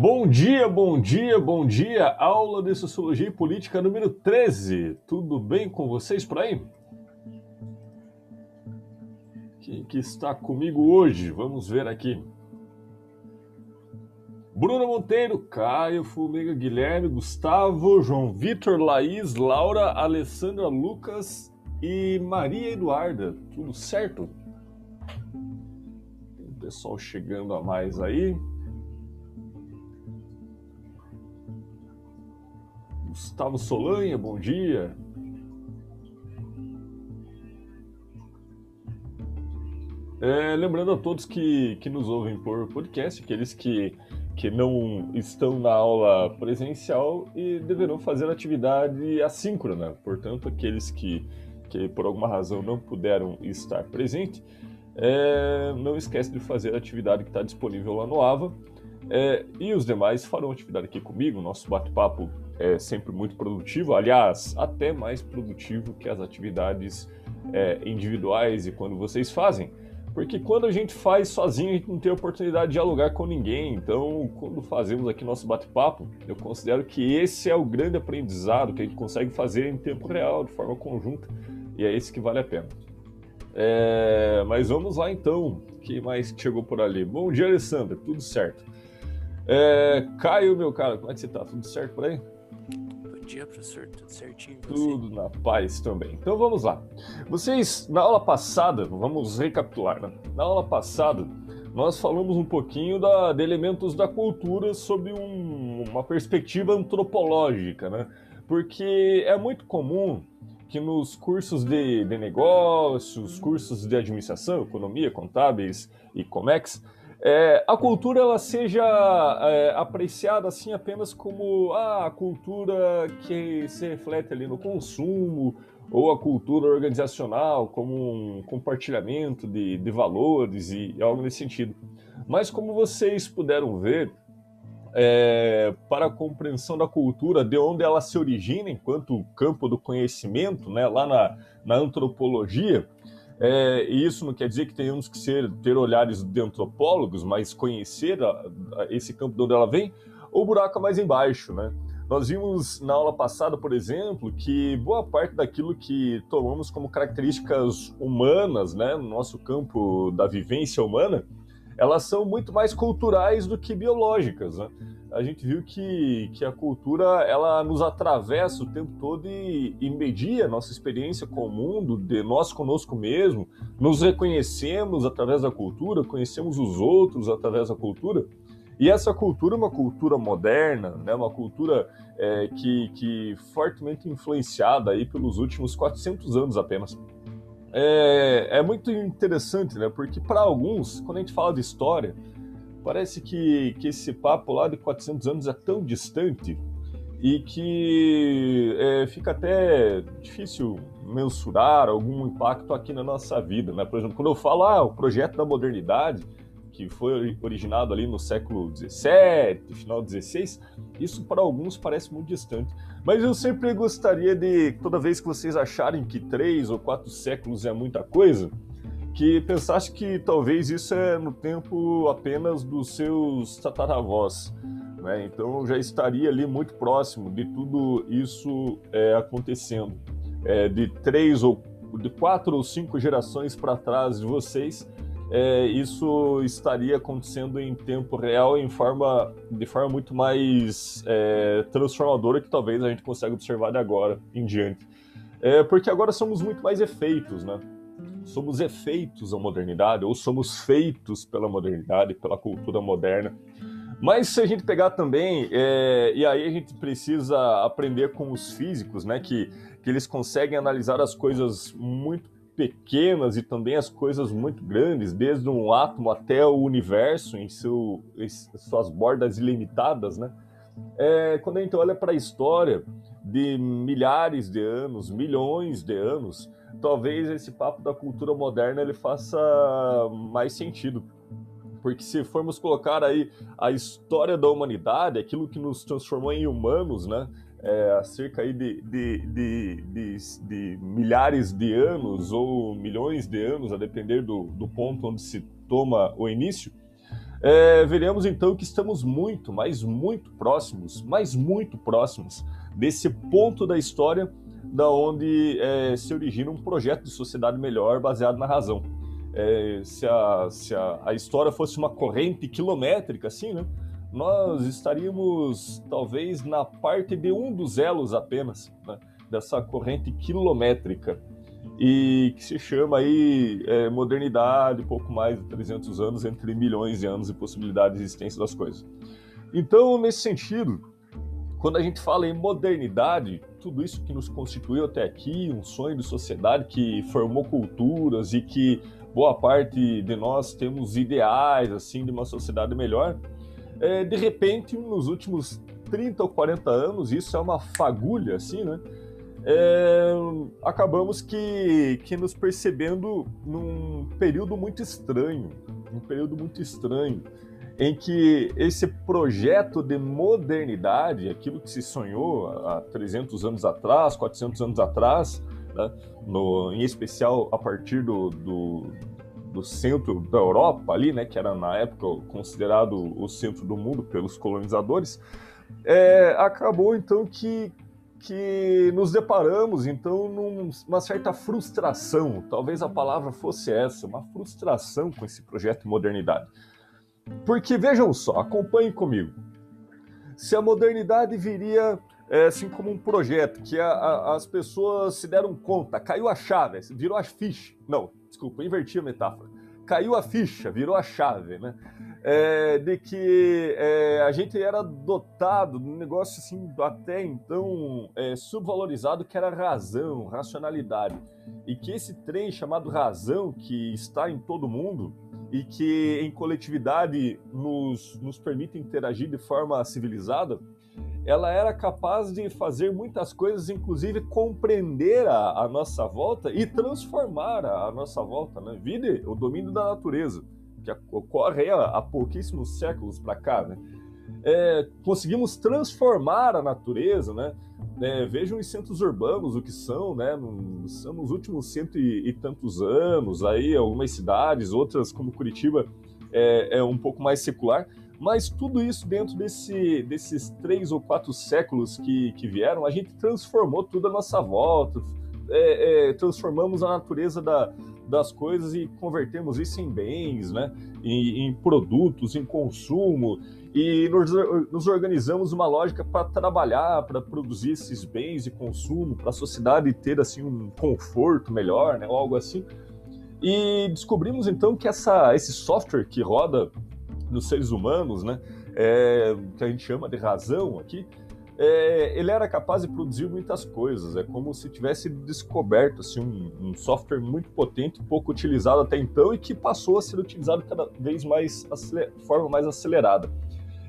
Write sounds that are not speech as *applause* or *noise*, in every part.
Bom dia, bom dia, bom dia! Aula de Sociologia e Política número 13. Tudo bem com vocês por aí? Quem que está comigo hoje? Vamos ver aqui. Bruno Monteiro, Caio, Fumega, Guilherme, Gustavo, João Vitor, Laís, Laura, Alessandra, Lucas e Maria Eduarda. Tudo certo? Tem pessoal chegando a mais aí. Gustavo Solanha, bom dia. É, lembrando a todos que, que nos ouvem por podcast, aqueles que, que não estão na aula presencial e deverão fazer atividade assíncrona. Portanto, aqueles que, que por alguma razão não puderam estar presente, é, não esquece de fazer a atividade que está disponível lá no AVA. É, e os demais farão atividade aqui comigo. Nosso bate-papo é sempre muito produtivo, aliás, até mais produtivo que as atividades é, individuais e quando vocês fazem. Porque quando a gente faz sozinho, a gente não tem oportunidade de dialogar com ninguém. Então, quando fazemos aqui nosso bate-papo, eu considero que esse é o grande aprendizado que a gente consegue fazer em tempo real, de forma conjunta, e é esse que vale a pena. É, mas vamos lá então. Quem mais chegou por ali? Bom dia, Alessandra. Tudo certo. É, Caio, meu cara, como é que você tá? Tudo certo por aí? dia, professor. Tudo certinho? Tudo na paz também. Então vamos lá. Vocês, na aula passada, vamos recapitular, né? Na aula passada, nós falamos um pouquinho da, de elementos da cultura sob um, uma perspectiva antropológica, né? Porque é muito comum que nos cursos de, de negócios, cursos de administração, economia, contábeis e comex, é, a cultura ela seja é, apreciada assim apenas como ah, a cultura que se reflete ali no consumo ou a cultura organizacional como um compartilhamento de, de valores e algo nesse sentido. Mas como vocês puderam ver, é, para a compreensão da cultura, de onde ela se origina enquanto campo do conhecimento, né, lá na, na antropologia, é, e isso não quer dizer que tenhamos que ser, ter olhares de antropólogos, mas conhecer a, a, esse campo de onde ela vem, ou buraco mais embaixo, né? Nós vimos na aula passada, por exemplo, que boa parte daquilo que tomamos como características humanas, né, no nosso campo da vivência humana, elas são muito mais culturais do que biológicas, né? a gente viu que, que a cultura ela nos atravessa o tempo todo e, e media a nossa experiência com o mundo, de nós conosco mesmo, nos reconhecemos através da cultura, conhecemos os outros através da cultura. E essa cultura é uma cultura moderna, né, uma cultura é, que, que fortemente influenciada aí pelos últimos 400 anos apenas. É, é muito interessante, né, porque para alguns, quando a gente fala de história, Parece que, que esse papo lá de 400 anos é tão distante e que é, fica até difícil mensurar algum impacto aqui na nossa vida. Né? Por exemplo, quando eu falo ah, o projeto da modernidade, que foi originado ali no século XVII, final XVI, isso para alguns parece muito distante. Mas eu sempre gostaria de, toda vez que vocês acharem que três ou quatro séculos é muita coisa, que pensasse que talvez isso é no tempo apenas dos seus tataravós. Né? Então já estaria ali muito próximo de tudo isso é, acontecendo. É, de três ou de quatro ou cinco gerações para trás de vocês, é, isso estaria acontecendo em tempo real em forma, de forma muito mais é, transformadora que talvez a gente consiga observar de agora em diante. É, porque agora somos muito mais efeitos, né? somos efeitos da modernidade ou somos feitos pela modernidade, pela cultura moderna. Mas se a gente pegar também, é, e aí a gente precisa aprender com os físicos, né, que, que eles conseguem analisar as coisas muito pequenas e também as coisas muito grandes, desde um átomo até o universo em, seu, em suas bordas ilimitadas, né? É, quando a gente olha para a história de milhares de anos, milhões de anos, talvez esse papo da cultura moderna ele faça mais sentido. Porque se formos colocar aí a história da humanidade, aquilo que nos transformou em humanos, né? É, há cerca aí de, de, de, de, milhares de anos ou milhões de anos, a depender do, do ponto onde se toma o início, é, veremos então que estamos muito, mas muito próximos, mas muito próximos desse ponto da história da onde é, se origina um projeto de sociedade melhor baseado na razão. É, se a, se a, a, história fosse uma corrente quilométrica, assim, né, nós estaríamos talvez na parte de um dos elos apenas né, dessa corrente quilométrica e que se chama aí é, modernidade, pouco mais de 300 anos, entre milhões de anos e possibilidade de existência das coisas. Então, nesse sentido, quando a gente fala em modernidade, tudo isso que nos constituiu até aqui, um sonho de sociedade que formou culturas e que boa parte de nós temos ideais assim de uma sociedade melhor, é, de repente, nos últimos 30 ou 40 anos, isso é uma fagulha assim, né? é, acabamos que, que nos percebendo num período muito estranho, um período muito estranho, em que esse projeto de modernidade, aquilo que se sonhou há 300 anos atrás, 400 anos atrás, né, no, em especial a partir do, do, do, centro da Europa ali, né, que era na época considerado o centro do mundo pelos colonizadores, é, acabou então que que nos deparamos então numa certa frustração, talvez a palavra fosse essa, uma frustração com esse projeto de modernidade. Porque vejam só, acompanhem comigo. Se a modernidade viria é, assim como um projeto que a, a, as pessoas se deram conta, caiu a chave, virou a ficha. Não, desculpa, inverti a metáfora. Caiu a ficha, virou a chave, né? é, de que é, a gente era dotado de um negócio assim até então é, subvalorizado que era razão, racionalidade. E que esse trem chamado razão, que está em todo mundo e que em coletividade nos, nos permite interagir de forma civilizada, ela era capaz de fazer muitas coisas, inclusive compreender a, a nossa volta e transformar a, a nossa volta, né? Vide o domínio da natureza que ocorre há, pouquíssimos séculos para cá, né? É, conseguimos transformar a natureza, né? É, vejam os centros urbanos o que são, né? No, são nos últimos cento e, e, tantos anos, aí algumas cidades, outras como Curitiba é, é, um pouco mais secular, mas tudo isso dentro desse, desses três ou quatro séculos que, que vieram, a gente transformou tudo à nossa volta, é, é, transformamos a natureza da, das coisas e convertemos isso em bens, né? em, em produtos, em consumo, e nos, nos organizamos uma lógica para trabalhar, para produzir esses bens de consumo, para a sociedade ter assim um conforto melhor, né? ou algo assim. E descobrimos então que essa, esse software que roda nos seres humanos, né, é, que a gente chama de razão aqui, é, ele era capaz de produzir muitas coisas. É como se tivesse descoberto assim, um, um, software muito potente, pouco utilizado até então e que passou a ser utilizado cada vez mais de forma mais acelerada.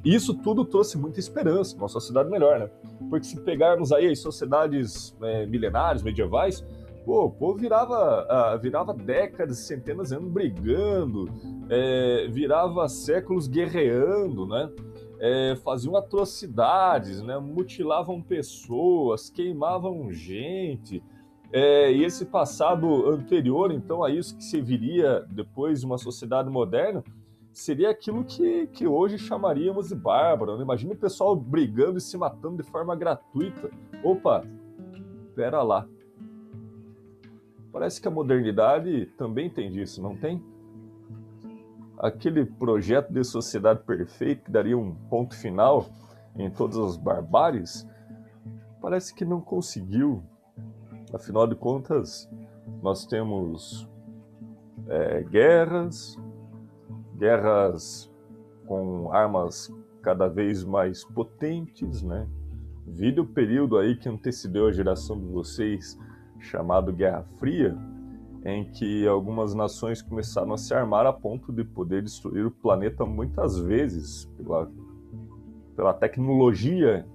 E isso tudo trouxe muita esperança, uma sociedade melhor, né? Porque se pegarmos aí as sociedades é, milenares, medievais, pô, o povo virava, ah, virava décadas, centenas de anos brigando, é, virava séculos guerreando, né? é, faziam atrocidades, né? mutilavam pessoas, queimavam gente. É, e esse passado anterior, então, a isso que se viria depois de uma sociedade moderna, seria aquilo que, que hoje chamaríamos de bárbaro. Né? Imagina o pessoal brigando e se matando de forma gratuita. Opa, pera lá. Parece que a modernidade também tem disso, não tem? aquele projeto de sociedade perfeita que daria um ponto final em todas as barbáries, parece que não conseguiu. Afinal de contas, nós temos é, guerras, guerras com armas cada vez mais potentes, né? Vide o período aí que antecedeu a geração de vocês, chamado Guerra Fria, em que algumas nações começaram a se armar a ponto de poder destruir o planeta muitas vezes pela, pela tecnologia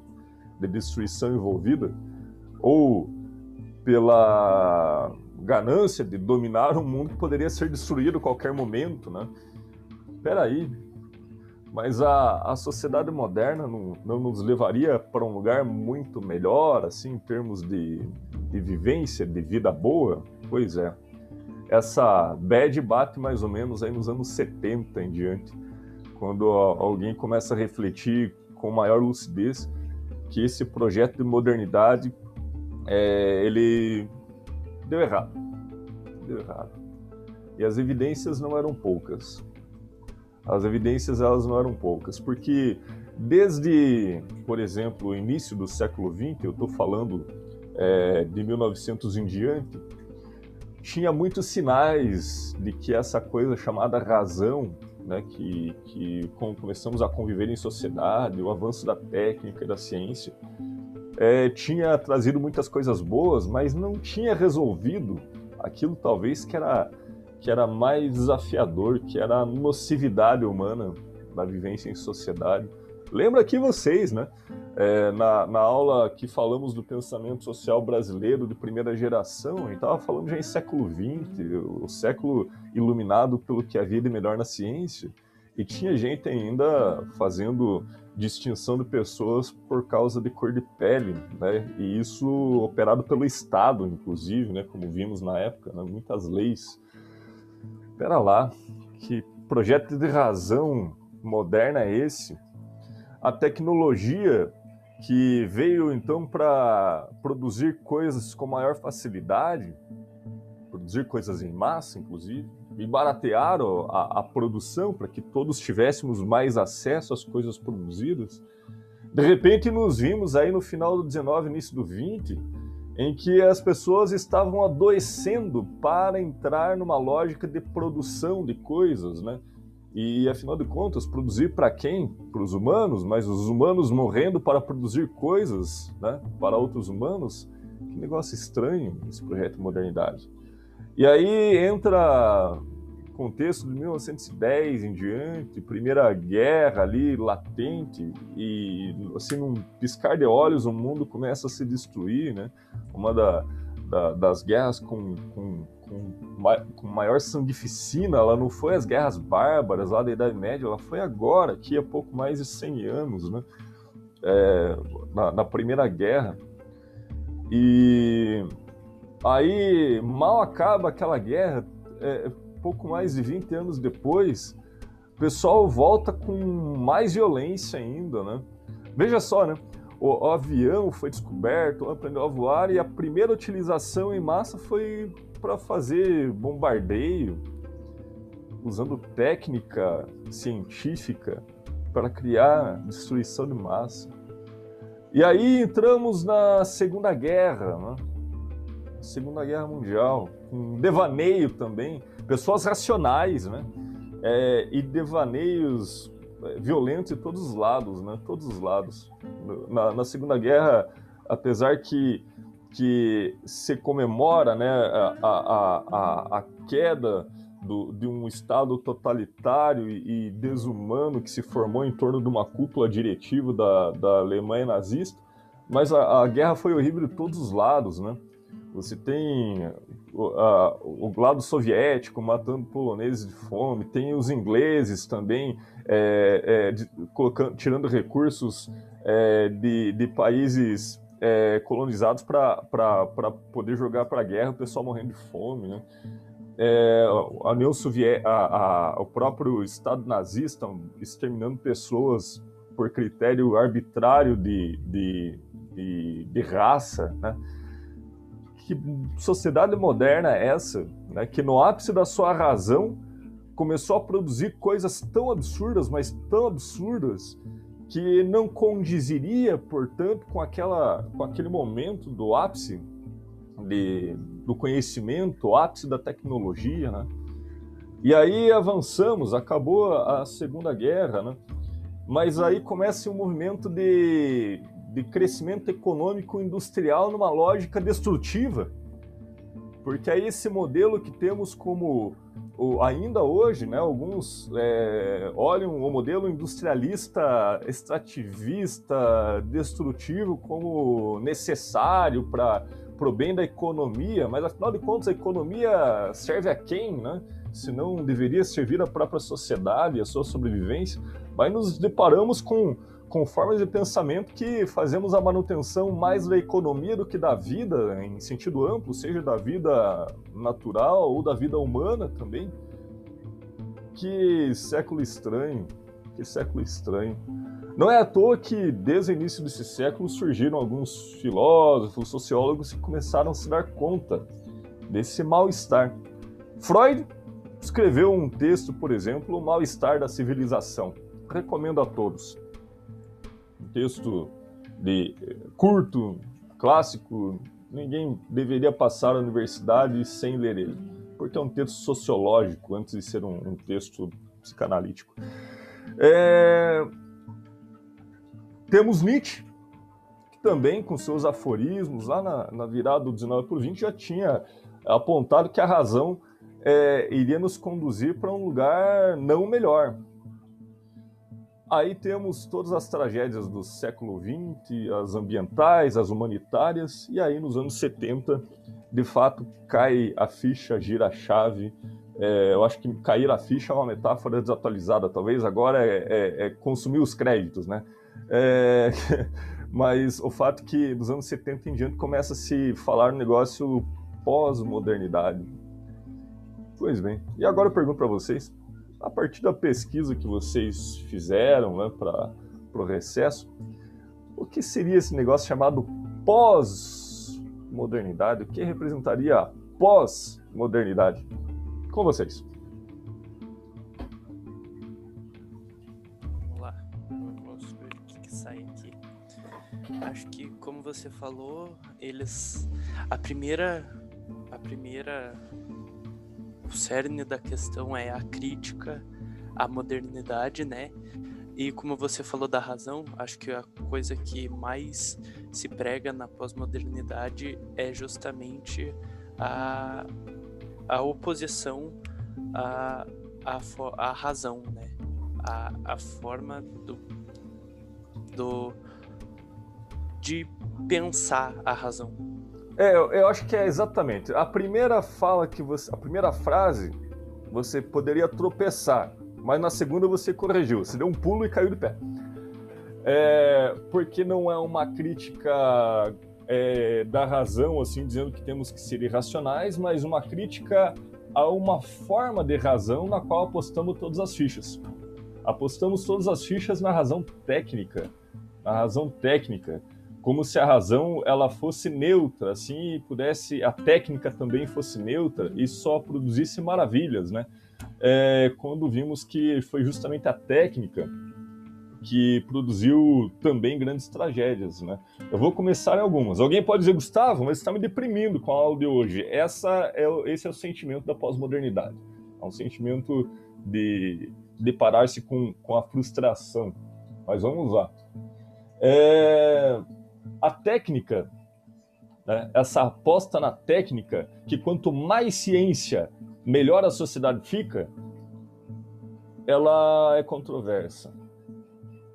de destruição envolvida ou pela ganância de dominar um mundo que poderia ser destruído a qualquer momento, né? Peraí, mas a, a sociedade moderna não, não nos levaria para um lugar muito melhor, assim, em termos de, de vivência, de vida boa? Pois é essa bad bate mais ou menos aí nos anos 70 em diante, quando alguém começa a refletir com maior lucidez que esse projeto de modernidade é, ele deu errado, deu errado. E as evidências não eram poucas. As evidências elas não eram poucas, porque desde, por exemplo, o início do século XX, eu estou falando é, de 1900 em diante, tinha muitos sinais de que essa coisa chamada razão, né, que, que começamos a conviver em sociedade, o avanço da técnica e da ciência, é, tinha trazido muitas coisas boas, mas não tinha resolvido aquilo talvez que era, que era mais desafiador, que era a nocividade humana da vivência em sociedade. Lembra aqui vocês, né? É, na, na aula que falamos do pensamento social brasileiro de primeira geração, a gente estava falando já em século XX, o século iluminado pelo que havia de melhor na ciência, e tinha gente ainda fazendo distinção de pessoas por causa de cor de pele, né? E isso operado pelo Estado, inclusive, né? Como vimos na época, né? muitas leis. Pera lá, que projeto de razão moderna é esse? A tecnologia que veio então para produzir coisas com maior facilidade, produzir coisas em massa, inclusive, e baratearam a, a produção para que todos tivéssemos mais acesso às coisas produzidas. De repente, nos vimos aí no final do 19, início do 20, em que as pessoas estavam adoecendo para entrar numa lógica de produção de coisas, né? E afinal de contas, produzir para quem? Para os humanos, mas os humanos morrendo para produzir coisas, né? Para outros humanos? Que negócio estranho esse projeto de modernidade. E aí entra contexto de 1910 em diante, Primeira Guerra ali latente e assim num piscar de olhos o mundo começa a se destruir, né? Uma da, da, das guerras com, com com, com maior sanguificina, ela não foi as guerras bárbaras lá da Idade Média, ela foi agora, aqui há pouco mais de 100 anos, né? É, na, na, Primeira Guerra. E aí, mal acaba aquela guerra, é, pouco mais de 20 anos depois, o pessoal volta com mais violência ainda, né? Veja só, né? O, o avião foi descoberto, aprendeu a voar e a primeira utilização em massa foi para fazer bombardeio, usando técnica científica para criar destruição de massa. E aí entramos na Segunda Guerra, né? Segunda Guerra Mundial, um devaneio também, pessoas racionais, né? É, e devaneios é, violentos de todos os lados, né? Todos os lados. Na, na Segunda Guerra, apesar que que se comemora né, a, a, a, a queda do, de um Estado totalitário e, desumano que se formou em torno de uma cúpula diretiva da, da Alemanha nazista, mas a, a guerra foi horrível de todos os lados, né? Você tem a, o lado soviético matando poloneses de fome, tem os ingleses também é, é, de, colocando, tirando recursos é, de, de países é, colonizados para poder jogar para a guerra, o pessoal morrendo de fome, né? É, a União Soviética, o próprio Estado nazista exterminando pessoas por critério arbitrário de, de, de, de raça, né? Que sociedade moderna é essa, né? Que no ápice da sua razão começou a produzir coisas tão absurdas, mas tão absurdas, que não condiziria, portanto, com, aquela, com aquele momento do ápice de, do conhecimento, o ápice da tecnologia, né? E aí avançamos, acabou a Segunda Guerra, né? Mas aí começa um movimento de, de crescimento econômico industrial numa lógica destrutiva, porque aí esse modelo que temos como ainda hoje, né, alguns é, olham o modelo industrialista, extrativista, destrutivo como necessário para o bem da economia, mas afinal de contas a economia serve a quem, né? Se não deveria servir à própria sociedade, à sua sobrevivência, mas nos deparamos com com formas de pensamento que fazemos a manutenção mais da economia do que da vida, em sentido amplo, seja da vida natural ou da vida humana também. Que século estranho, Que século estranho. Não é à toa que, desde o início desse século, surgiram alguns filósofos, sociólogos que começaram a se dar conta desse mal-estar. Freud escreveu um texto, por exemplo, O Mal-Estar da Civilização. Recomendo a todos. Um texto de eh, curto, clássico, ninguém deveria passar a universidade sem ler ele, porque é um texto sociológico antes de ser um, um texto psicanalítico. É... Temos Nietzsche, que também, com seus aforismos, lá na, na virada do 19 por 20, já tinha apontado que a razão é, iria nos conduzir para um lugar não melhor. Aí temos todas as tragédias do século XX, as ambientais, as humanitárias, e aí nos anos 70, de fato, cai a ficha, gira a chave. É, eu acho que cair a ficha é uma metáfora desatualizada, talvez agora é, é, é consumir os créditos, né? É, *laughs* mas o fato é que dos anos 70 em diante começa a se falar no negócio pós-modernidade. Pois bem, e agora eu pergunto para vocês, a partir da pesquisa que vocês fizeram né, para o recesso, o que seria esse negócio chamado pós-modernidade? O que representaria pós-modernidade? Com vocês. acho que como você falou, eles a primeira a primeira o cerne da questão é a crítica à modernidade, né? E como você falou da razão, acho que a coisa que mais se prega na pós-modernidade é justamente a, a oposição à, à razão, né? A, a forma do, do, de pensar a razão. É, eu, acho que é exatamente. A primeira fala que você. A primeira frase você poderia tropeçar, mas na segunda você corrigiu. Você deu um pulo e caiu de pé. É, porque não é uma crítica é, da razão, assim, dizendo que temos que ser irracionais, mas uma crítica a uma forma de razão na qual apostamos todas as fichas. Apostamos todas as fichas na razão técnica. Na razão técnica como se a razão ela fosse neutra, assim, e pudesse a técnica também fosse neutra e só produzisse maravilhas, né? É, quando vimos que foi justamente a técnica que produziu também grandes tragédias, né? Eu vou começar em algumas. Alguém pode dizer, Gustavo, mas está me deprimindo com a aula de hoje. Essa é, esse é o sentimento da pós-modernidade. É um sentimento de deparar-se com, com a frustração. Mas vamos lá. É, a técnica, né, essa aposta na técnica, que quanto mais ciência, melhor a sociedade fica, ela é controversa.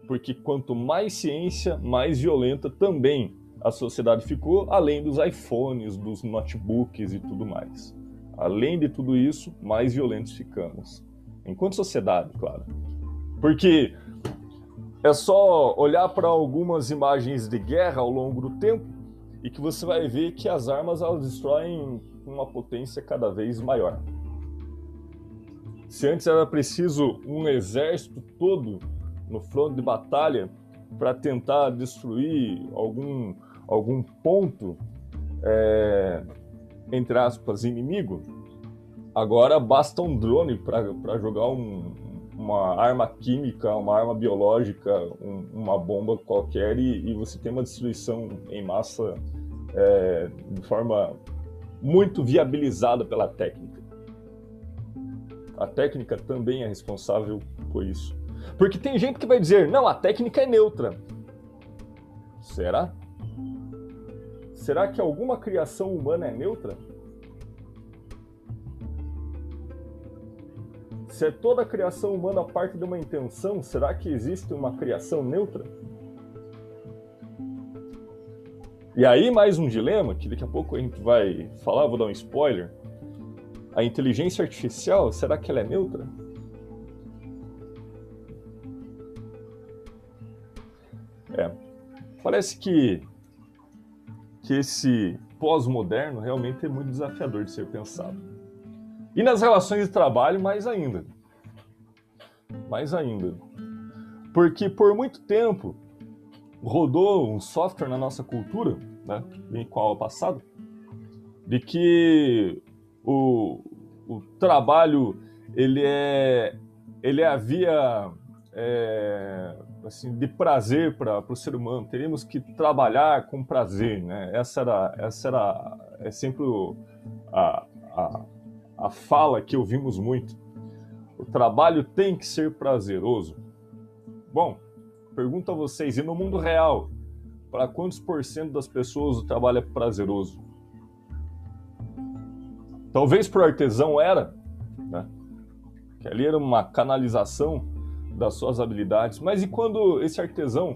Porque quanto mais ciência, mais violenta também a sociedade ficou, além dos iPhones, dos notebooks e tudo mais. Além de tudo isso, mais violentos ficamos. Enquanto sociedade, claro. Porque é só olhar para algumas imagens de guerra ao longo do tempo e que você vai ver que as armas elas destroem uma potência cada vez maior. Se antes era preciso um exército todo no fronte de batalha para tentar destruir algum, algum ponto, é, entre aspas, inimigo, agora basta um drone para jogar um, uma arma química, uma arma biológica, um, uma bomba qualquer e, e, você tem uma destruição em massa é, de forma muito viabilizada pela técnica. A técnica também é responsável por isso. Porque tem gente que vai dizer, não, a técnica é neutra. Será? Será que alguma criação humana é neutra? Se é toda a criação humana parte de uma intenção, será que existe uma criação neutra? E aí mais um dilema, que daqui a pouco a gente vai falar, vou dar um spoiler. A inteligência artificial, será que ela é neutra? É. Parece que, que esse pós-moderno realmente é muito desafiador de ser pensado. E nas relações de trabalho, mais ainda. Mais ainda. Porque por muito tempo rodou um software na nossa cultura, né, bem qual é passado, de que o, o trabalho ele é ele é a via é, assim, de prazer para o ser humano. Teríamos que trabalhar com prazer, né? Essa era, essa era é sempre a, a, a fala que ouvimos muito. O trabalho tem que ser prazeroso. Bom, pergunto a vocês, e no mundo real, para quantos por cento das pessoas o trabalho é prazeroso? Talvez para o artesão era, né? que ali era uma canalização das suas habilidades. Mas e quando esse artesão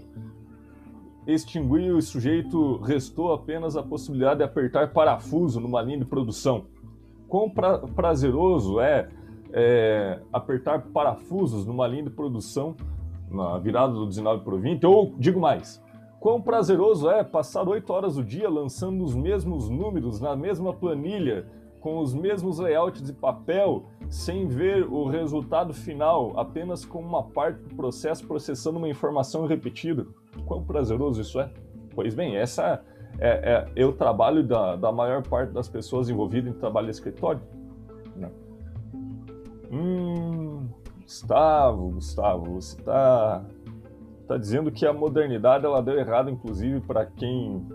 extinguiu o sujeito, restou apenas a possibilidade de apertar parafuso numa linha de produção? Quão pra prazeroso é, é, apertar parafusos numa linha de produção na virada do 19 para o 20? Ou, digo mais, quão prazeroso é passar oito horas do dia lançando os mesmos números na mesma planilha com os mesmos layouts de papel, sem ver o resultado final, apenas com uma parte do processo processando uma informação repetida. Quão prazeroso isso é? Pois bem, essa é, é, o trabalho da, da maior parte das pessoas envolvidas em trabalho de escritório. Né? Hum, Gustavo, Gustavo, você está tá dizendo que a modernidade ela deu errado, inclusive, para quem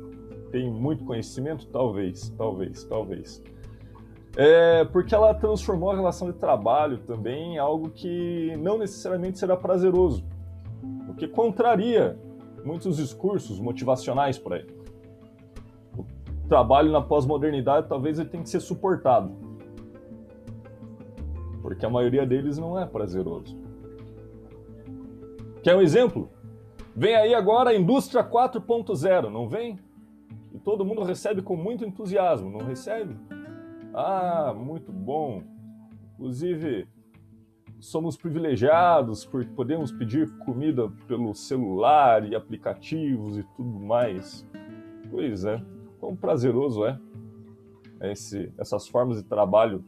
tem muito conhecimento? Talvez, talvez, talvez. É, porque ela transformou a relação de trabalho também em algo que não necessariamente será prazeroso, o que contraria muitos discursos motivacionais por aí. Trabalho na pós-modernidade talvez ele tenha que ser suportado, porque a maioria deles não é prazeroso. Quer um exemplo? Vem aí agora a indústria 4.0, não vem? E todo mundo recebe com muito entusiasmo, não recebe? Ah, muito bom. Inclusive, somos privilegiados porque podemos pedir comida pelo celular e aplicativos e tudo mais. Pois é, quão prazeroso é esse, essas formas de trabalho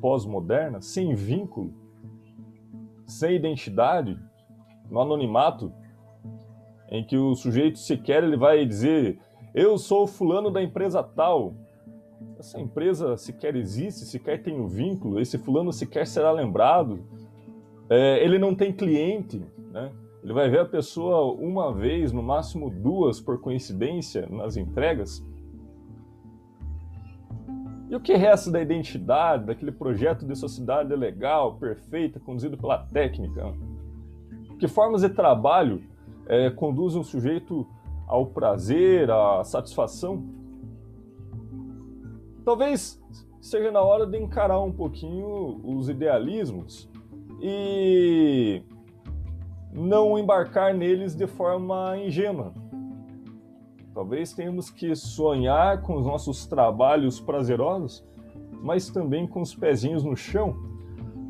pós-modernas, sem vínculo, sem identidade, no anonimato, em que o sujeito sequer ele vai dizer eu sou fulano da empresa tal, essa empresa sequer existe, sequer tem um vínculo, esse fulano sequer será lembrado, é, ele não tem cliente, né? Ele vai ver a pessoa uma vez, no máximo duas por coincidência nas entregas. E o que resta da identidade, daquele projeto de sociedade legal, perfeita, conduzido pela técnica? Que formas de trabalho é, conduzem o sujeito ao prazer, à satisfação? Talvez seja na hora de encarar um pouquinho os idealismos e não embarcar neles de forma ingênua. Talvez tenhamos que sonhar com os nossos trabalhos prazerosos, mas também com os pezinhos no chão,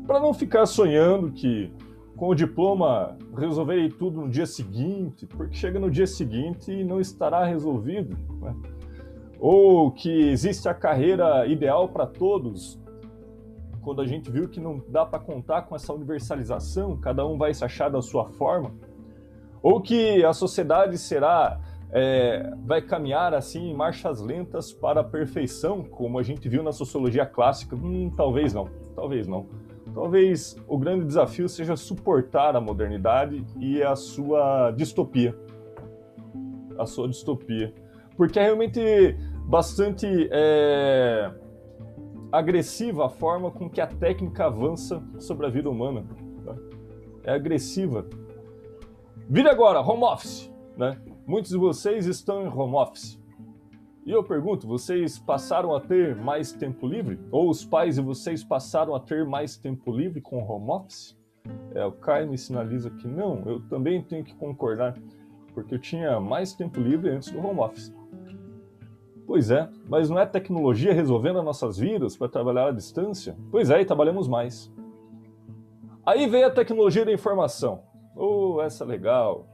para não ficar sonhando que com o diploma resolverei tudo no dia seguinte, porque chega no dia seguinte e não estará resolvido. Né? ou que existe a carreira ideal para todos, quando a gente viu que não dá para contar com essa universalização, cada um vai se achar da sua forma, ou que a sociedade será é, vai caminhar assim em marchas lentas para a perfeição, como a gente viu na sociologia clássica, hum, talvez não, talvez não. Talvez o grande desafio seja suportar a modernidade e a sua distopia. A sua distopia porque é realmente bastante é, agressiva a forma com que a técnica avança sobre a vida humana. Tá? É agressiva. Vira agora, home office. Né? Muitos de vocês estão em home office. E eu pergunto, vocês passaram a ter mais tempo livre? Ou os pais de vocês passaram a ter mais tempo livre com home office? É, o Caio me sinaliza que não, eu também tenho que concordar, porque eu tinha mais tempo livre antes do home office. Pois é, mas não é tecnologia resolvendo as nossas vidas para trabalhar à distância? Pois é, e trabalhamos mais. Aí veio a tecnologia da informação. Oh, essa é legal.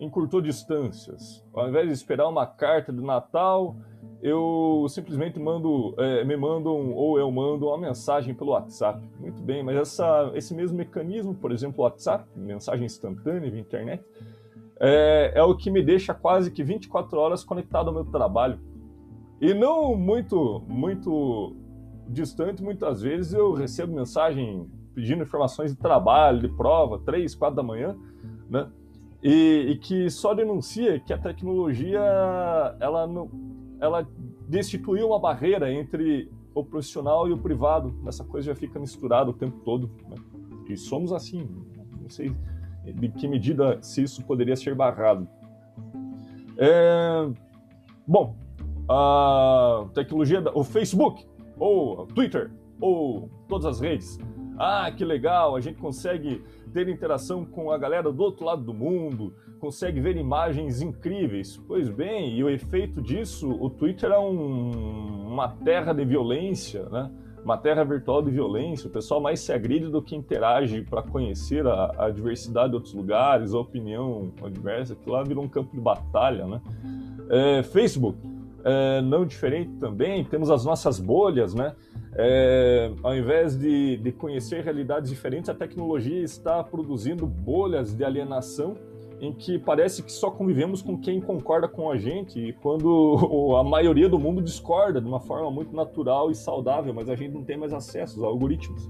Encurtou distâncias. Ao invés de esperar uma carta de Natal, eu simplesmente mando, é, me mandam ou eu mando uma mensagem pelo WhatsApp. Muito bem, mas essa, esse mesmo mecanismo, por exemplo, WhatsApp, mensagem instantânea via internet, é, é, o que me deixa quase que 24 horas conectado ao meu trabalho. E não muito, muito distante, muitas vezes eu recebo mensagem pedindo informações de trabalho, de prova, 3, 4 da manhã, né? E, e que só denuncia que a tecnologia ela não ela destituiu uma barreira entre o profissional e o privado. Essa coisa já fica misturada o tempo todo. Né? E somos assim. Não sei de que medida se isso poderia ser barrado. É... Bom, a tecnologia, o Facebook, ou Twitter, ou todas as redes. Ah, que legal, a gente consegue ter interação com a galera do outro lado do mundo, consegue ver imagens incríveis. Pois bem, e o efeito disso, o Twitter é um, uma terra de violência, né? uma terra virtual de violência. O pessoal mais se agride do que interage para conhecer a, a, diversidade de outros lugares, a opinião adversa. Aquilo lá virou um campo de batalha. Né? É, Facebook, é, não diferente também, temos as nossas bolhas, né? É, ao invés de, de conhecer realidades diferentes, a tecnologia está produzindo bolhas de alienação em que parece que só convivemos com quem concorda com a gente, e quando *laughs* a maioria do mundo discorda de uma forma muito natural e saudável, mas a gente não tem mais acesso aos algoritmos.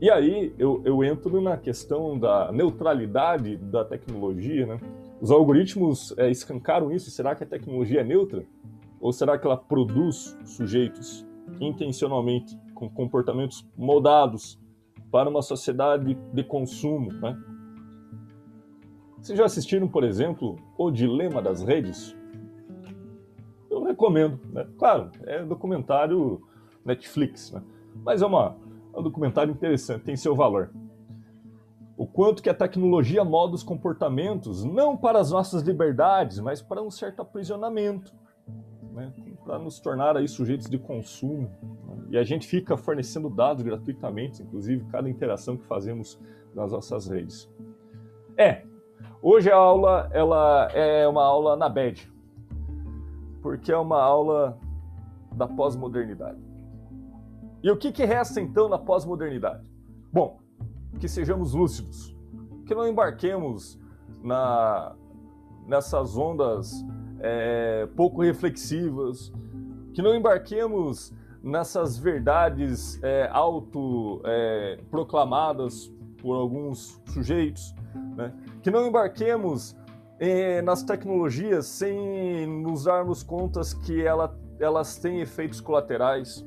E aí eu, eu entro na questão da neutralidade da tecnologia, né? Os algoritmos é, escancaram isso. Será que a tecnologia é neutra? Ou será que ela produz sujeitos intencionalmente com comportamentos moldados para uma sociedade de consumo, né? Vocês já assistiram, por exemplo, O Dilema das Redes? Eu recomendo, né? Claro, é um documentário Netflix, né? Mas é, uma, é um documentário interessante, tem seu valor. O quanto que a tecnologia molda os comportamentos, não para as nossas liberdades, mas para um certo aprisionamento, né? para nos tornar aí sujeitos de consumo. Né? E a gente fica fornecendo dados gratuitamente, inclusive cada interação que fazemos nas nossas redes. É, Hoje a aula ela é uma aula na BED, porque é uma aula da pós-modernidade. E o que, que resta então na pós-modernidade? Bom, que sejamos lúcidos, que não embarquemos na, nessas ondas é, pouco reflexivas, que não embarquemos nessas verdades é, auto-proclamadas é, por alguns sujeitos, né? Que não embarquemos eh, nas tecnologias sem nos darmos contas que ela, elas têm efeitos colaterais.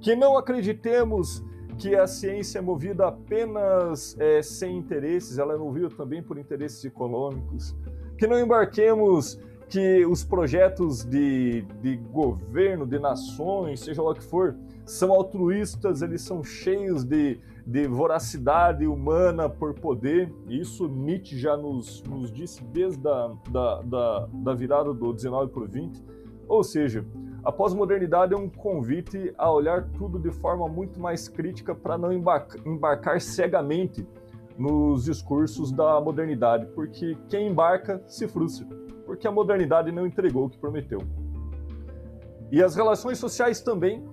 Que não acreditemos que a ciência é movida apenas eh, sem interesses, ela é movida também por interesses econômicos. Que não embarquemos que os projetos de, de governo, de nações, seja lá o que for, são altruístas, eles são cheios de, de voracidade humana por poder. Isso Nietzsche já nos, nos disse desde a da, da, da virada do 19 para o 20. Ou seja, a pós-modernidade é um convite a olhar tudo de forma muito mais crítica para não embarcar, cegamente nos discursos da modernidade, porque quem embarca se frustra, porque a modernidade não entregou o que prometeu. E as relações sociais também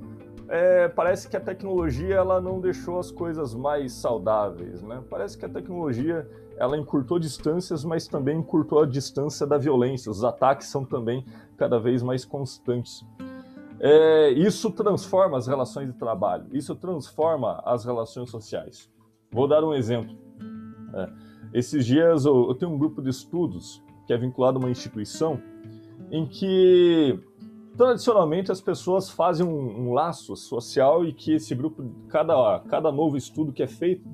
é, parece que a tecnologia ela não deixou as coisas mais saudáveis, né? Parece que a tecnologia ela encurtou distâncias, mas também encurtou a distância da violência. Os ataques são também cada vez mais constantes. É, isso transforma as relações de trabalho, isso transforma as relações sociais. Vou dar um exemplo. É, esses dias eu, eu tenho um grupo de estudos que é vinculado a uma instituição em que tradicionalmente as pessoas fazem um, um, laço social e que esse grupo, cada, cada novo estudo que é feito,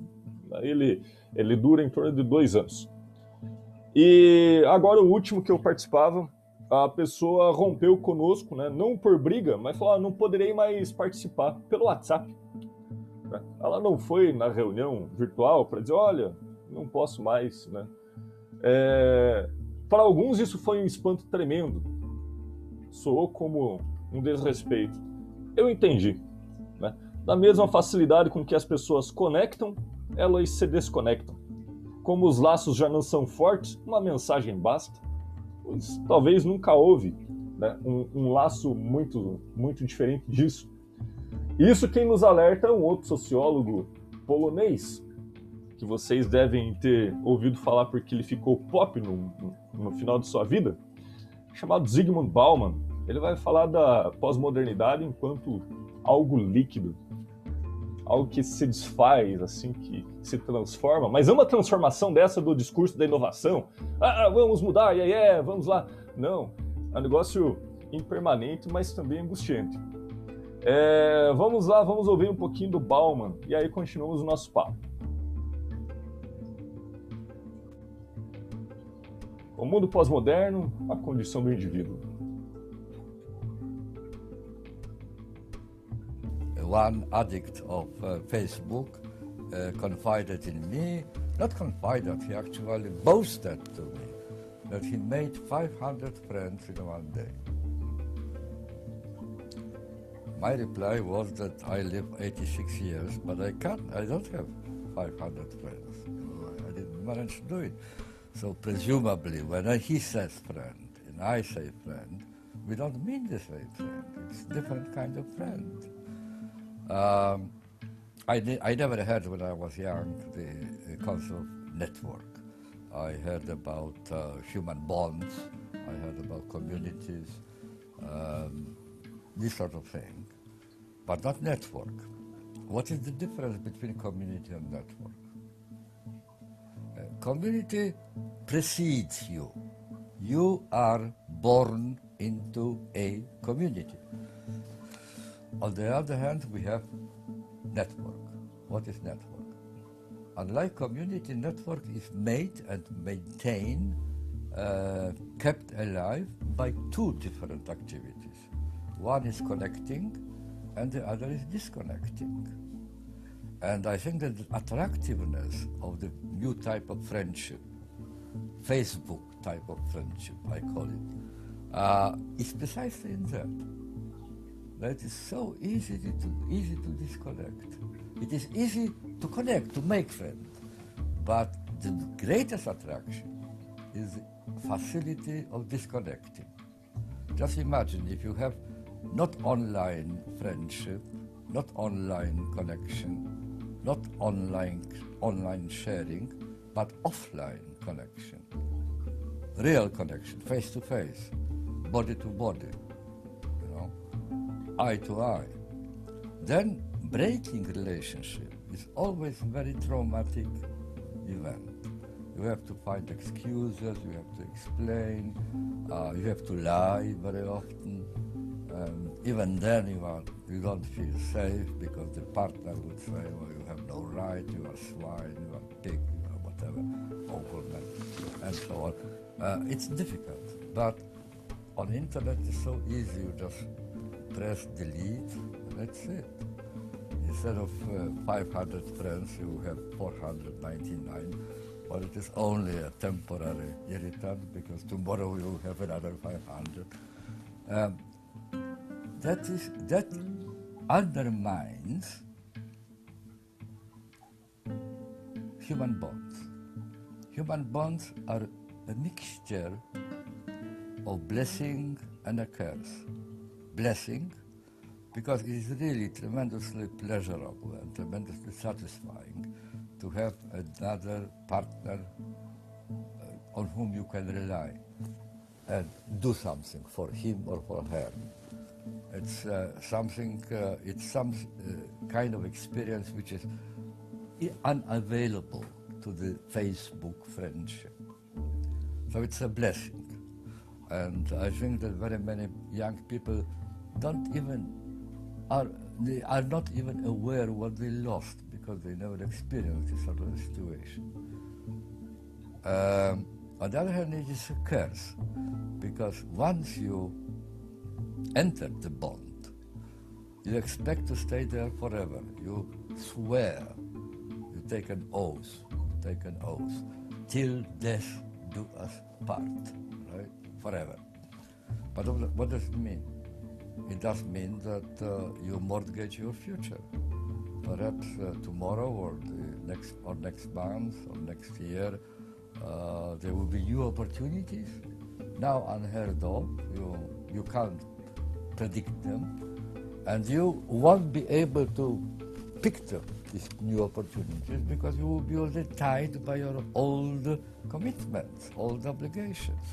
ele, ele dura em torno de dois anos. E agora o último que eu participava, a pessoa rompeu conosco, né? não por briga, mas falou, ah, não poderei mais participar pelo WhatsApp. Ela não foi na reunião virtual para dizer, olha, não posso mais, né? É, para alguns isso foi um espanto tremendo, soou como um desrespeito. Eu entendi. Né? Da mesma facilidade com que as pessoas conectam, elas se desconectam. Como os laços já não são fortes, uma mensagem basta. Pois, talvez nunca houve né? um, um laço muito, muito diferente disso. Isso quem nos alerta é um outro sociólogo polonês, que vocês devem ter ouvido falar porque ele ficou pop no, no final de sua vida, chamado Zygmunt Bauman. Ele vai falar da pós-modernidade enquanto algo líquido, algo que se desfaz, assim, que se transforma, mas é uma transformação dessa do discurso da inovação. Ah, vamos mudar, yeah, yeah, vamos lá. Não, é um negócio impermanente, mas também angustiante. É, vamos lá, vamos ouvir um pouquinho do Bauman e aí continuamos o nosso papo. O mundo pós-moderno, a condição do indivíduo. One addict of uh, Facebook uh, confided in me, not confided, he actually boasted to me that he made 500 friends in one day. My reply was that I live 86 years, but I can't, I don't have 500 friends. I didn't manage to do it. So presumably, when he says friend and I say friend, we don't mean the same friend. It's different kind of friend. Um, I, I never heard when I was young the, the concept of network. I heard about uh, human bonds, I heard about communities, um, this sort of thing, but not network. What is the difference between community and network? Community precedes you. You are born into a community. On the other hand, we have network. What is network? Unlike community, network is made and maintained, uh, kept alive by two different activities. One is connecting, and the other is disconnecting. And I think that the attractiveness of the new type of friendship, Facebook type of friendship, I call it, uh, is precisely in that. That is so easy to, easy to disconnect. It is easy to connect, to make friends. But the greatest attraction is the facility of disconnecting. Just imagine if you have not online friendship, not online connection, not online, online sharing, but offline connection. Real connection, face to face, body to body, you know, eye to eye. Then breaking relationship is always a very traumatic event. You have to find excuses, you have to explain, uh, you have to lie very often. Um, even then, you, are, you don't feel safe because the partner would say, well, have right, you are swine, you are pig, you whatever, awful man, and so on. Uh, it's difficult, but on internet it's so easy, you just press delete, and that's it. Instead of uh, 500 friends, you have 499, but it is only a temporary irritant because tomorrow you have another 500. Um, that is that undermines human bonds. Human bonds are a mixture of blessing and a curse. Blessing because it is really tremendously pleasurable and tremendously satisfying to have another partner uh, on whom you can rely and do something for him or for her. It's uh, something, uh, it's some uh, kind of experience which is unavailable to the Facebook friendship. So it's a blessing. And I think that very many young people don't even are they are not even aware what they lost because they never experienced this sort of situation. Um, on the other hand, it is a curse because once you enter the bond, you expect to stay there forever. You swear, take an oath, take an oath, till death do us part, right? Forever. But what does it mean? it does mean that uh, you mortgage your future. Perhaps uh, tomorrow or next or next month or next year, uh, there will be new opportunities. Now unheard of. You you can't predict them, and you won't be able to picture these new opportunities because you will be already tied by your old commitments, old obligations.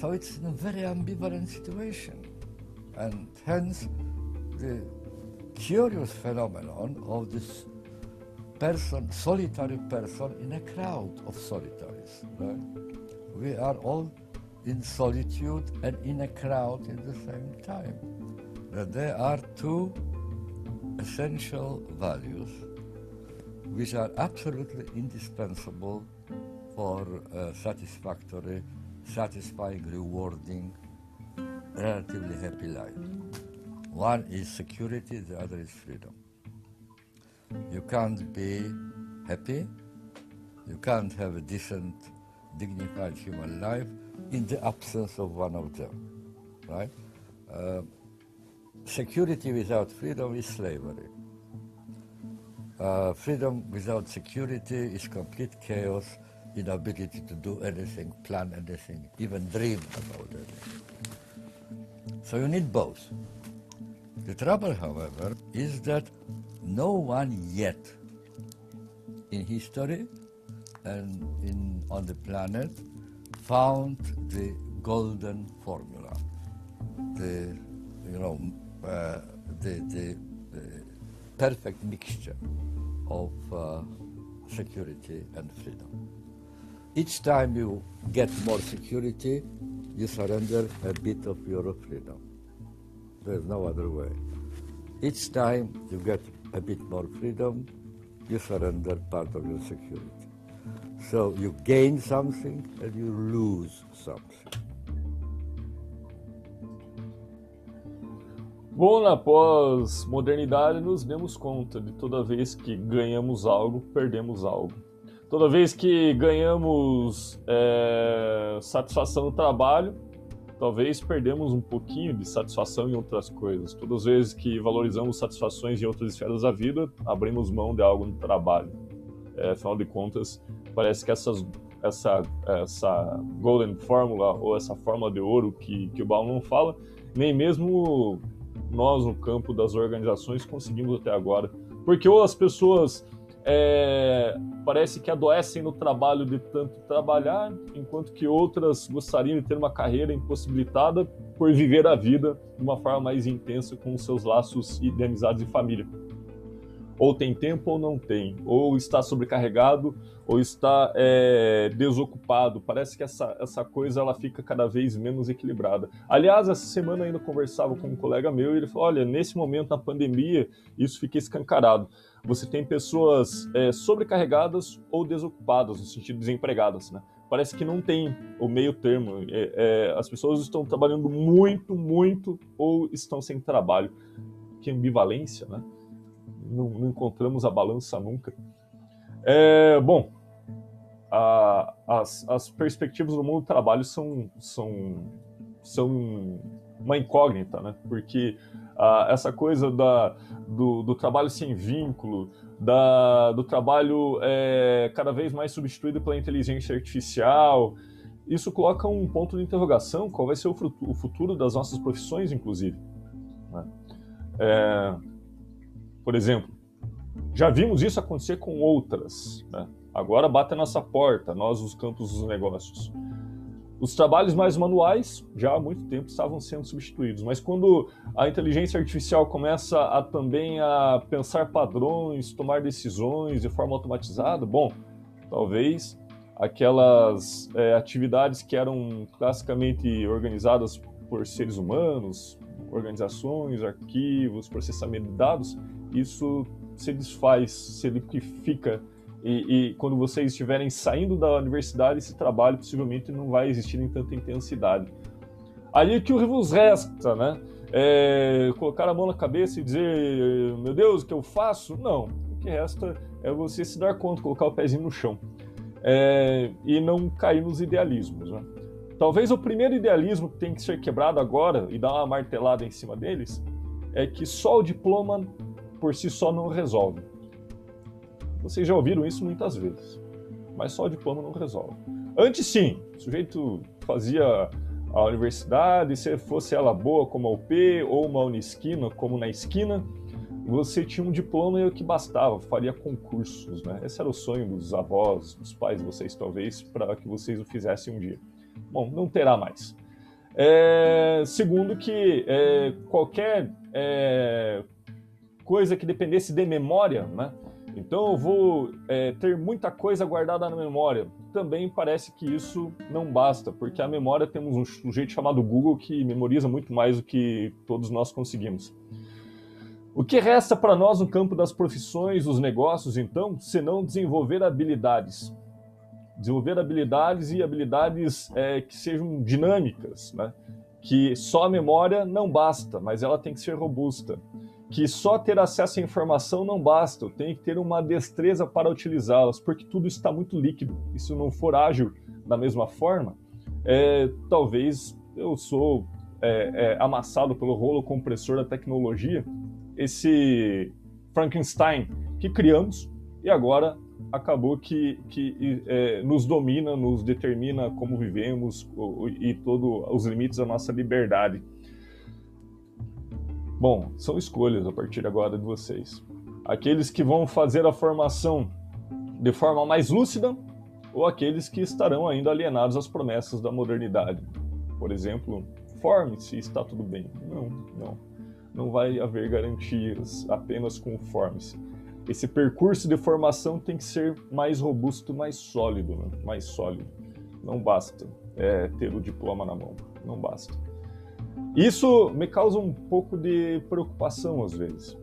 So it's a very ambivalent situation, and hence the curious phenomenon of this person, solitary person in a crowd of solitaries. Right? We are all in solitude and in a crowd at the same time. That there are two essential values which are absolutely indispensable for a satisfactory, satisfying, rewarding, relatively happy life. One is security, the other is freedom. You can't be happy, you can't have a decent, dignified human life in the absence of one of them, right? Uh, security without freedom is slavery. Uh, freedom without security is complete chaos, inability to do anything, plan anything, even dream about anything. So you need both. The trouble, however, is that no one yet in history and in, on the planet found the golden formula, the, you know, uh, the, the, perfect mixture of uh, security and freedom. Each time you get more security, you surrender a bit of your freedom. There's no other way. Each time you get a bit more freedom, you surrender part of your security. So you gain something and you lose something. Bom, na pós-modernidade, nos demos conta de toda vez que ganhamos algo, perdemos algo. Toda vez que ganhamos é, satisfação no trabalho, talvez perdemos um pouquinho de satisfação em outras coisas. Todas as vezes que valorizamos satisfações em outras esferas da vida, abrimos mão de algo no trabalho. É, afinal de contas, parece que essas, essa, essa golden fórmula ou essa fórmula de ouro que, que o Bauman fala, nem mesmo nós no campo das organizações conseguimos até agora. Porque ou as pessoas é, parece que adoecem no trabalho de tanto trabalhar, enquanto que outras gostariam de ter uma carreira impossibilitada por viver a vida de uma forma mais intensa com os seus laços de amizades e família ou tem tempo ou não tem, ou está sobrecarregado ou está é, desocupado. Parece que essa, essa coisa ela fica cada vez menos equilibrada. Aliás, essa semana ainda conversava com um colega meu e ele falou: olha, nesse momento na pandemia isso fica escancarado. Você tem pessoas é, sobrecarregadas ou desocupadas, no sentido desempregadas, né? Parece que não tem o meio termo. É, é, as pessoas estão trabalhando muito, muito ou estão sem trabalho. Que ambivalência, né? Não, não encontramos a balança nunca. É, bom, a, as, as perspectivas do mundo do trabalho são, são, são uma incógnita, né? Porque ah, essa coisa da, do, do, trabalho sem vínculo, da, do trabalho é, cada vez mais substituído pela inteligência artificial, isso coloca um ponto de interrogação: qual vai ser o, o futuro das nossas profissões, inclusive. Né? É, por exemplo, já vimos isso acontecer com outras. Né? Agora bate a nossa porta, nós, os campos dos negócios. Os trabalhos mais manuais já há muito tempo estavam sendo substituídos, mas quando a inteligência artificial começa a também a pensar padrões, tomar decisões de forma automatizada, bom, talvez aquelas é, atividades que eram classicamente organizadas por seres humanos, organizações, arquivos, processamento de dados, isso se desfaz, se liquifica. E, e, quando vocês estiverem saindo da universidade, esse trabalho possivelmente não vai existir em tanta intensidade. Aí o que vos resta, né? É colocar a mão na cabeça e dizer, meu Deus, o que eu faço? Não. O que resta é você se dar conta, colocar o pezinho no chão. É, e não cair nos idealismos. Né? Talvez o primeiro idealismo que tem que ser quebrado agora e dar uma martelada em cima deles é que só o diploma por si só não resolve. Vocês já ouviram isso muitas vezes, mas só diploma não resolve. Antes sim, o sujeito fazia a universidade, se fosse ela boa como a UP ou uma Unisquina como na esquina, você tinha um diploma e o que bastava, faria concursos, né? Esse era o sonho dos avós, dos pais de vocês, talvez, para que vocês o fizessem um dia. Bom, não terá mais. É, segundo que é, qualquer é, coisa que dependesse de memória, né? Então eu vou é, ter muita coisa guardada na memória. Também parece que isso não basta, porque a memória temos um sujeito chamado Google que memoriza muito mais do que todos nós conseguimos. O que resta para nós no campo das profissões, dos negócios, então, senão desenvolver habilidades? Desenvolver habilidades e habilidades é, que sejam dinâmicas, né? que só a memória não basta, mas ela tem que ser robusta. Que só ter acesso à informação não basta, eu tenho que ter uma destreza para utilizá-las, porque tudo está muito líquido. E se não for ágil da mesma forma, é, talvez eu sou é, é, amassado pelo rolo compressor da tecnologia esse Frankenstein que criamos e agora acabou que, que é, nos domina, nos determina como vivemos e todos os limites da nossa liberdade. Bom, são escolhas a partir agora de vocês. Aqueles que vão fazer a formação de forma mais lúcida ou aqueles que estarão ainda alienados às promessas da modernidade. Por exemplo, forme-se, está tudo bem. Não, não não vai haver garantias apenas conformes. Esse percurso de formação tem que ser mais robusto, mais sólido, né? mais sólido. Não basta é, ter o diploma na mão, não basta. Isso me causa um pouco de preocupação às vezes,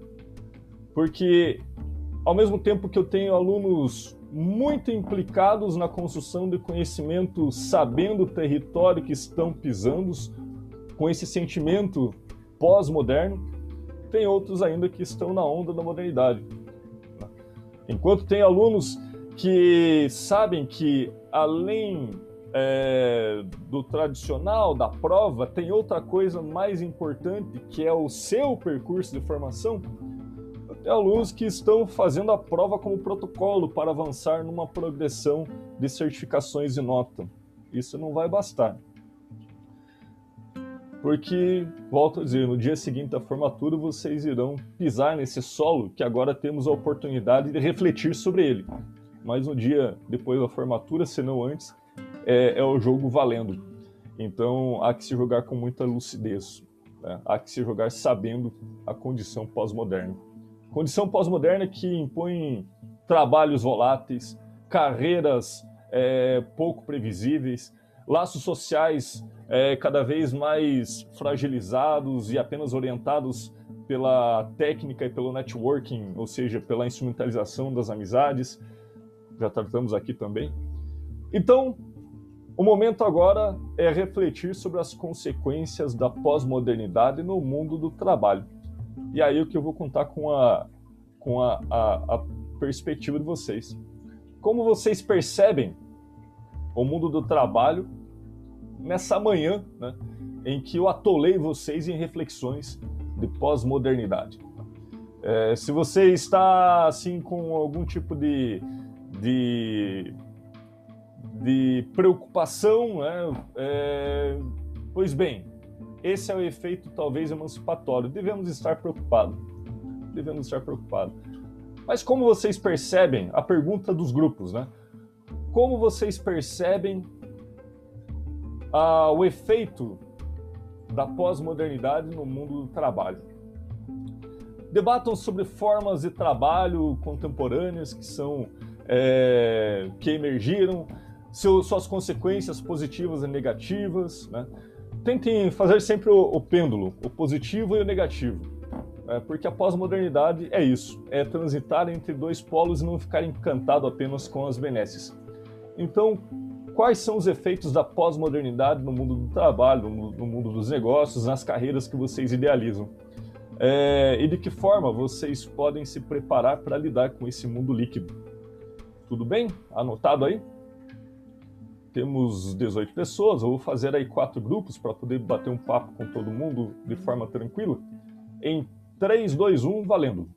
porque ao mesmo tempo que eu tenho alunos muito implicados na construção de conhecimento, sabendo o território que estão pisando, com esse sentimento pós-moderno, tem outros ainda que estão na onda da modernidade. Enquanto tem alunos que sabem que além é, do tradicional, da prova, tem outra coisa mais importante que é o seu percurso de formação. Tem alunos que estão fazendo a prova como protocolo para avançar numa progressão de certificações e nota. Isso não vai bastar. Porque, volto a dizer, no dia seguinte da formatura vocês irão pisar nesse solo que agora temos a oportunidade de refletir sobre ele. Mas no dia depois da formatura, se não antes, é, é o jogo valendo. Então há que se jogar com muita lucidez. Né? Há que se jogar sabendo a condição pós-moderna. Condição pós-moderna que impõe trabalhos voláteis, carreiras é, pouco previsíveis, laços sociais é, cada vez mais fragilizados e apenas orientados pela técnica e pelo networking, ou seja, pela instrumentalização das amizades. Já tratamos aqui também. Então, o momento agora é refletir sobre as consequências da pós-modernidade no mundo do trabalho. E aí o que eu vou contar com a, com a, a, a perspectiva de vocês. Como vocês percebem o mundo do trabalho nessa manhã né, em que eu atolei vocês em reflexões de pós-modernidade. É, se você está assim com algum tipo de, de, de preocupação, né, é, pois bem, esse é o efeito talvez emancipatório. Devemos estar preocupados. Devemos estar preocupados. Mas como vocês percebem, a pergunta dos grupos, né? Como vocês percebem o efeito da pós-modernidade no mundo do trabalho. Debatam sobre formas de trabalho contemporâneas que são é, que emergiram, seu, suas consequências positivas e negativas. Né? Tentem fazer sempre o, o, pêndulo, o positivo e o negativo, né? porque a pós-modernidade é isso, é transitar entre dois polos e não ficar encantado apenas com as benesses. Então, quais são os efeitos da pós-modernidade no mundo do trabalho, no mundo dos negócios, nas carreiras que vocês idealizam. É, e de que forma vocês podem se preparar para lidar com esse mundo líquido. Tudo bem? Anotado aí? Temos 18 pessoas, eu vou fazer aí quatro grupos para poder bater um papo com todo mundo de forma tranquila. Em 3, 2, 1, valendo!